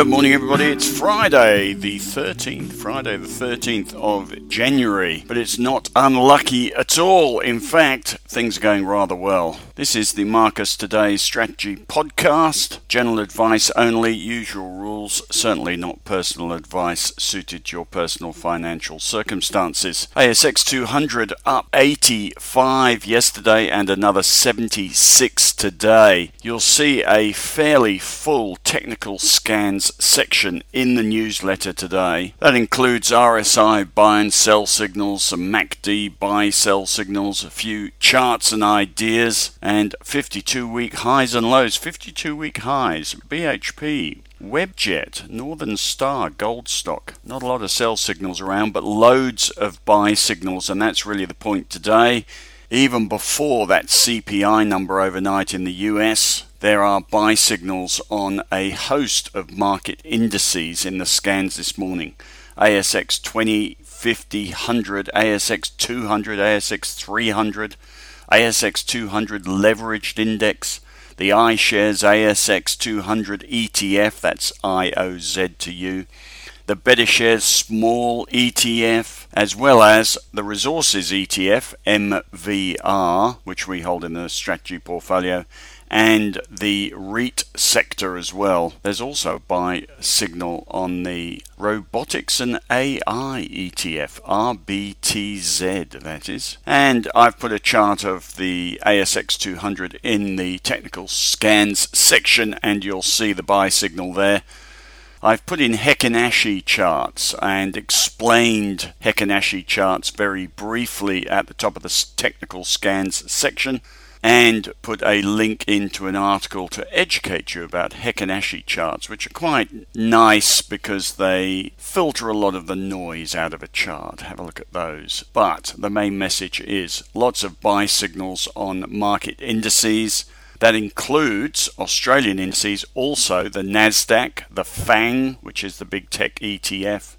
Good morning, everybody. It's Friday, the 13th, Friday, the 13th of January, but it's not unlucky at all. In fact, things are going rather well. This is the Marcus Today Strategy Podcast. General advice only, usual rules, certainly not personal advice suited to your personal financial circumstances. ASX 200 up 85 yesterday and another 76 today. You'll see a fairly full technical section in the newsletter today. That includes RSI buy and sell signals, some MACD buy sell signals, a few charts and ideas, and 52 week highs and lows. 52 week highs, BHP, Webjet, Northern Star, Goldstock. Not a lot of sell signals around, but loads of buy signals, and that's really the point today. Even before that CPI number overnight in the US, there are buy signals on a host of market indices in the scans this morning. ASX 20, 50, 100, ASX 200, ASX 300, ASX 200 leveraged index, the iShares ASX 200 ETF, that's IOZ to you, the BetaShares Small ETF, as well as the Resources ETF, MVR, which we hold in the strategy portfolio, and the REIT sector as well. There's also a buy signal on the Robotics and AI ETF, RBTZ, that is. And I've put a chart of the ASX 200 in the technical scans section, and you'll see the buy signal there. I've put in Heikin Ashi charts and explained Heikin Ashi charts very briefly at the top of the technical scans section and put a link into an article to educate you about Heikin Ashi charts, which are quite nice because they filter a lot of the noise out of a chart. Have a look at those. But the main message is lots of buy signals on market indices. That includes Australian indices, also the NASDAQ, the FANG, which is the big tech ETF,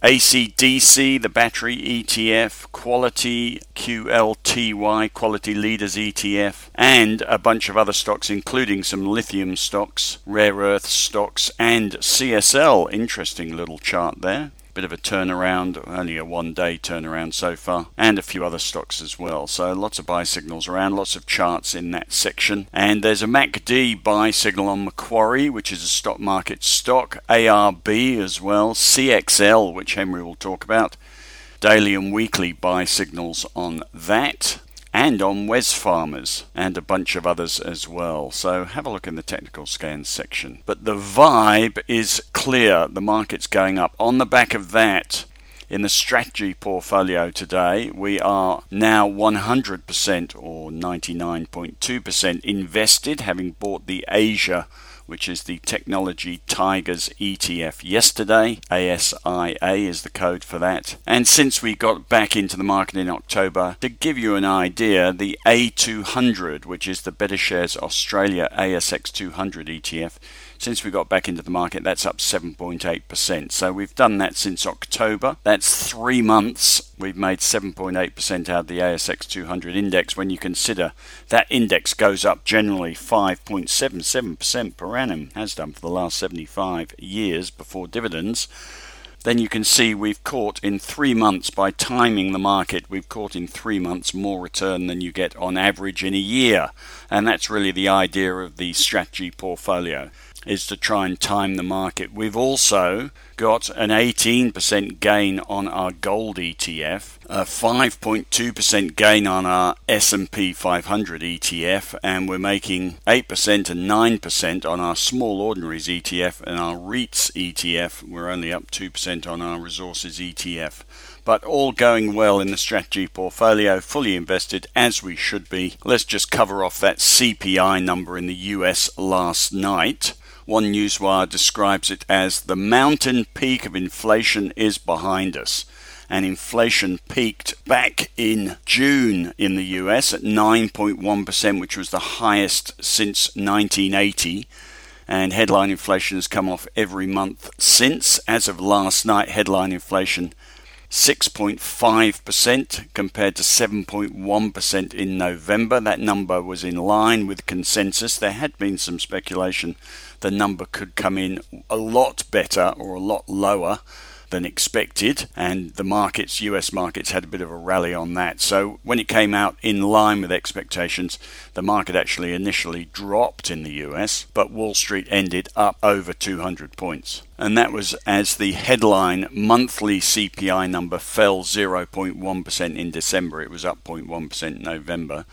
ACDC, the battery ETF, Quality QLTY, Quality Leaders ETF, and a bunch of other stocks, including some lithium stocks, rare earth stocks, and CSL. Interesting little chart there bit of a turnaround, only a one day turnaround so far, and a few other stocks as well. So lots of buy signals around, lots of charts in that section. And there's a MACD buy signal on Macquarie, which is a stock market stock, ARB as well, CXL, which Henry will talk about. Daily and weekly buy signals on that and on Wesfarmers and a bunch of others as well. So have a look in the technical scans section. But the vibe is clear. The market's going up. On the back of that, in the strategy portfolio today, we are now 100% or 99.2% invested, having bought the Asia which is the Technology Tigers ETF yesterday. ASIA is the code for that. And since we got back into the market in October, to give you an idea, the A200, which is the BetaShares Australia ASX 200 ETF, since we got back into the market, that's up 7.8%. So we've done that since October. That's three months. We've made 7.8% out of the ASX 200 index when you consider that index goes up generally 5.77% per annum, has done for the last 75 years before dividends then you can see we've caught in three months by timing the market, we've caught in three months more return than you get on average in a year. And that's really the idea of the strategy portfolio is to try and time the market. We've also got an 18% gain on our gold ETF, a 5.2% gain on our S&P 500 ETF, and we're making 8% and 9% on our small ordinaries ETF and our REITs ETF. We're only up 2% on our resources ETF. But all going well in the strategy portfolio, fully invested as we should be. Let's just cover off that CPI number in the US last night. One newswire describes it as the mountain peak of inflation is behind us. And inflation peaked back in June in the US at 9.1%, which was the highest since 1980 and headline inflation has come off every month since. As of last night, headline inflation 6.5% compared to 7.1% in November. That number was in line with consensus. There had been some speculation the number could come in a lot better or a lot lower than expected, and the markets, US markets, had a bit of a rally on that. So when it came out in line with expectations, the market actually initially dropped in the US, but Wall Street ended up over 200 points. And that was as the headline monthly CPI number fell 0.1% in December. It was up 0.1% in November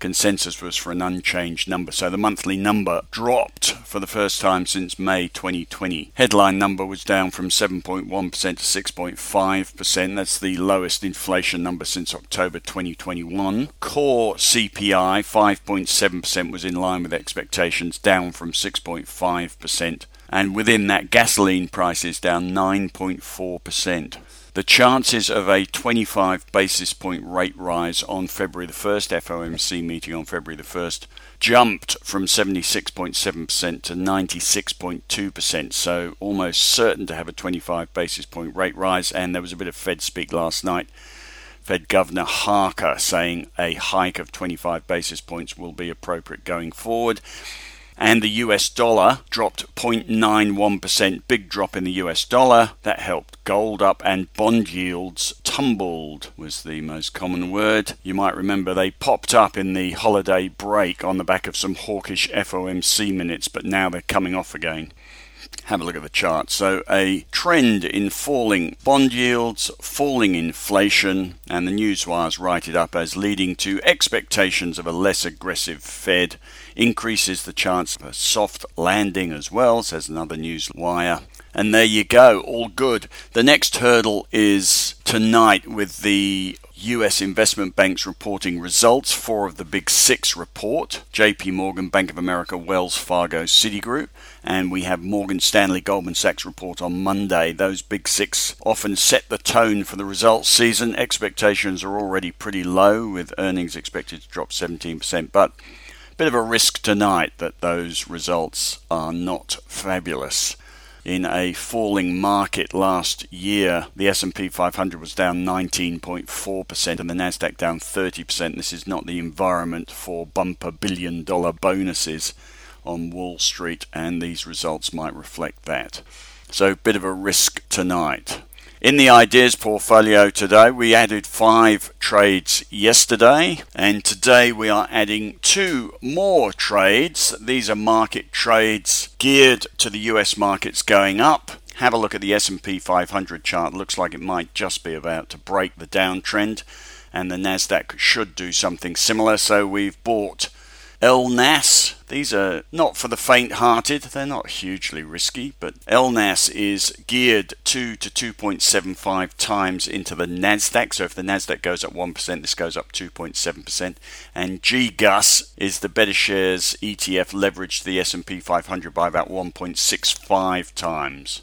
consensus was for an unchanged number. So the monthly number dropped for the first time since May 2020. Headline number was down from 7.1% to 6.5%. That's the lowest inflation number since October 2021. Core CPI 5.7% was in line with expectations, down from 6.5%. And within that, gasoline prices down 9.4%. The chances of a 25 basis point rate rise on February the 1st, FOMC meeting on February the 1st, jumped from 76.7% to 96.2%, so almost certain to have a 25 basis point rate rise. And there was a bit of Fed speak last night. Fed Governor Harker saying a hike of 25 basis points will be appropriate going forward and the US dollar dropped 0.91%. Big drop in the US dollar. That helped gold up, and bond yields tumbled, was the most common word. You might remember they popped up in the holiday break on the back of some hawkish FOMC minutes, but now they're coming off again have a look at the chart. So, a trend in falling bond yields, falling inflation, and the news wires write it up as leading to expectations of a less aggressive Fed, increases the chance of a soft landing as well, says another news wire. And there you go, all good. The next hurdle is tonight with the US investment banks reporting results. Four of the big six report JP Morgan, Bank of America, Wells Fargo, Citigroup. And we have Morgan Stanley, Goldman Sachs report on Monday. Those big six often set the tone for the results season. Expectations are already pretty low, with earnings expected to drop 17%. But a bit of a risk tonight that those results are not fabulous in a falling market last year. The S&P 500 was down 19.4% and the Nasdaq down 30%. This is not the environment for bumper billion dollar bonuses on Wall Street and these results might reflect that. So bit of a risk tonight. In the ideas portfolio today, we added five trades yesterday, and today we are adding two more trades. These are market trades geared to the US markets going up. Have a look at the S&P 500 chart. Looks like it might just be about to break the downtrend, and the Nasdaq should do something similar. So we've bought LNAS. These are not for the faint hearted, they're not hugely risky, but LNAS is geared 2 to 2.75 times into the NASDAQ. So if the NASDAQ goes up 1%, this goes up 2.7%. And GGUS is the BetaShares ETF leveraged to the S&P 500 by about 1.65 times.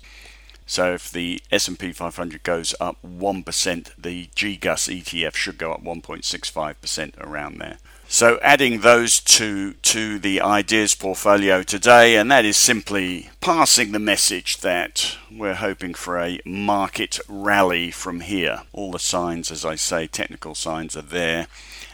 So if the S&P 500 goes up 1%, the GGUS ETF should go up 1.65% around there. So adding those two to the ideas portfolio today, and that is simply passing the message that we're hoping for a market rally from here. All the signs, as I say, technical signs are there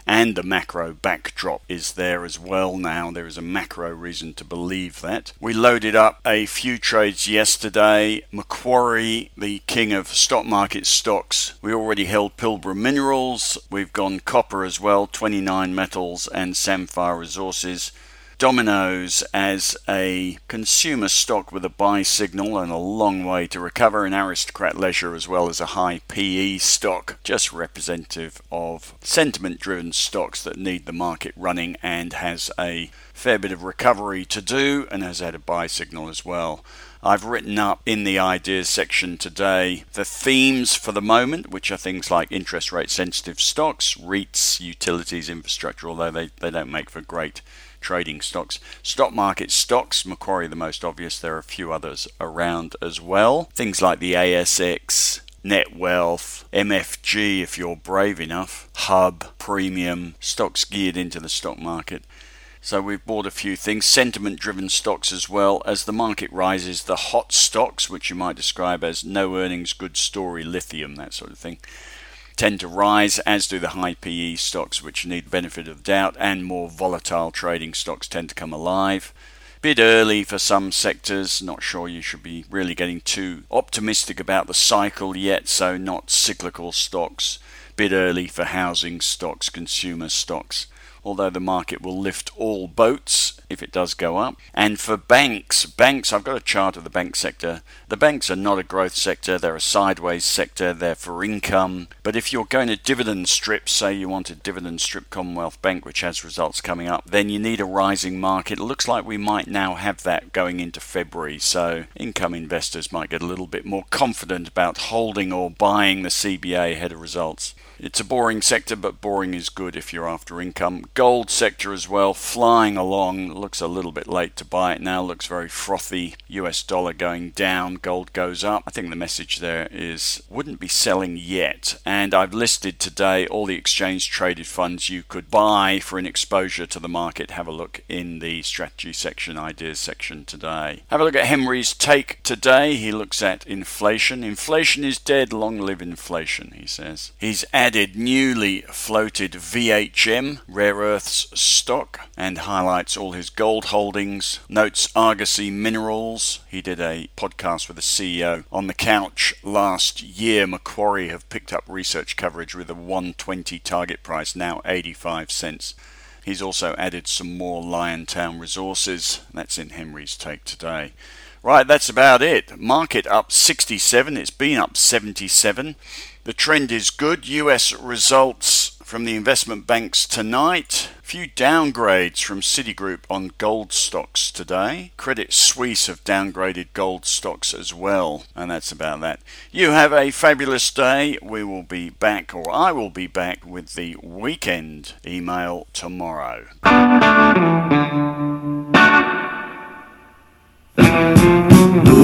and the macro backdrop is there as well now. There is a macro reason to believe that. We loaded up a few trades yesterday. Macquarie, the king of stock market stocks. We already held Pilbara Minerals. We've gone copper as well, 29 metals and Sandfire Resources. Domino's as a consumer stock with a buy signal and a long way to recover, and Aristocrat Leisure as well as a high PE stock, just representative of sentiment driven stocks that need the market running and has a fair bit of recovery to do and has had a buy signal as well. I've written up in the ideas section today the themes for the moment, which are things like interest rate sensitive stocks, REITs, utilities, infrastructure, although they, they don't make for great trading stocks. Stock market stocks, Macquarie the most obvious, there are a few others around as well. Things like the ASX, Netwealth, MFG if you're brave enough, Hub, Praemium, stocks geared into the stock market. So we've bought a few things, sentiment driven stocks as well. As the market rises, the hot stocks, which you might describe as no earnings, good story, lithium, that sort of thing, tend to rise, as do the high PE stocks, which need benefit of doubt, and more volatile trading stocks tend to come alive. Bit early for some sectors, not sure you should be really getting too optimistic about the cycle yet, so not cyclical stocks. Bit early for housing stocks, consumer stocks although the market will lift all boats if it does go up. And for banks, banks, I've got a chart of the bank sector. The banks are not a growth sector, they're a sideways sector, they're for income. But if you're going to dividend strip, say you want a dividend strip Commonwealth Bank, which has results coming up, then you need a rising market. It looks like we might now have that going into February, so income investors might get a little bit more confident about holding or buying the CBA ahead of results. It's a boring sector, but boring is good if you're after income. Gold sector as well, flying along. Looks a little bit late to buy it now. Looks very frothy. US dollar going down, gold goes up. I think the message there is wouldn't be selling yet. And I've listed today all the exchange traded funds you could buy for an exposure to the market. Have a look in the strategy section, ideas section today. Have a look at Henry's take today. He looks at inflation. Inflation is dead. Long live inflation, he says. He's added added newly floated VHM rare earths stock and highlights all his gold holdings. Notes Argosy Minerals. He did a podcast with the CEO on the couch last year. Macquarie have picked up research coverage with a 120 target price, now 85 cents. He's also added some more Liontown resources. That's in Henry's take today. Right, that's about it. Market up 67. It's been up 77. The trend is good. US results from the investment banks tonight. A few downgrades from Citigroup on gold stocks today. Credit Suisse have downgraded gold stocks as well. And that's about that. You have a fabulous day. We will be back, or I will be back, with the weekend email tomorrow. mm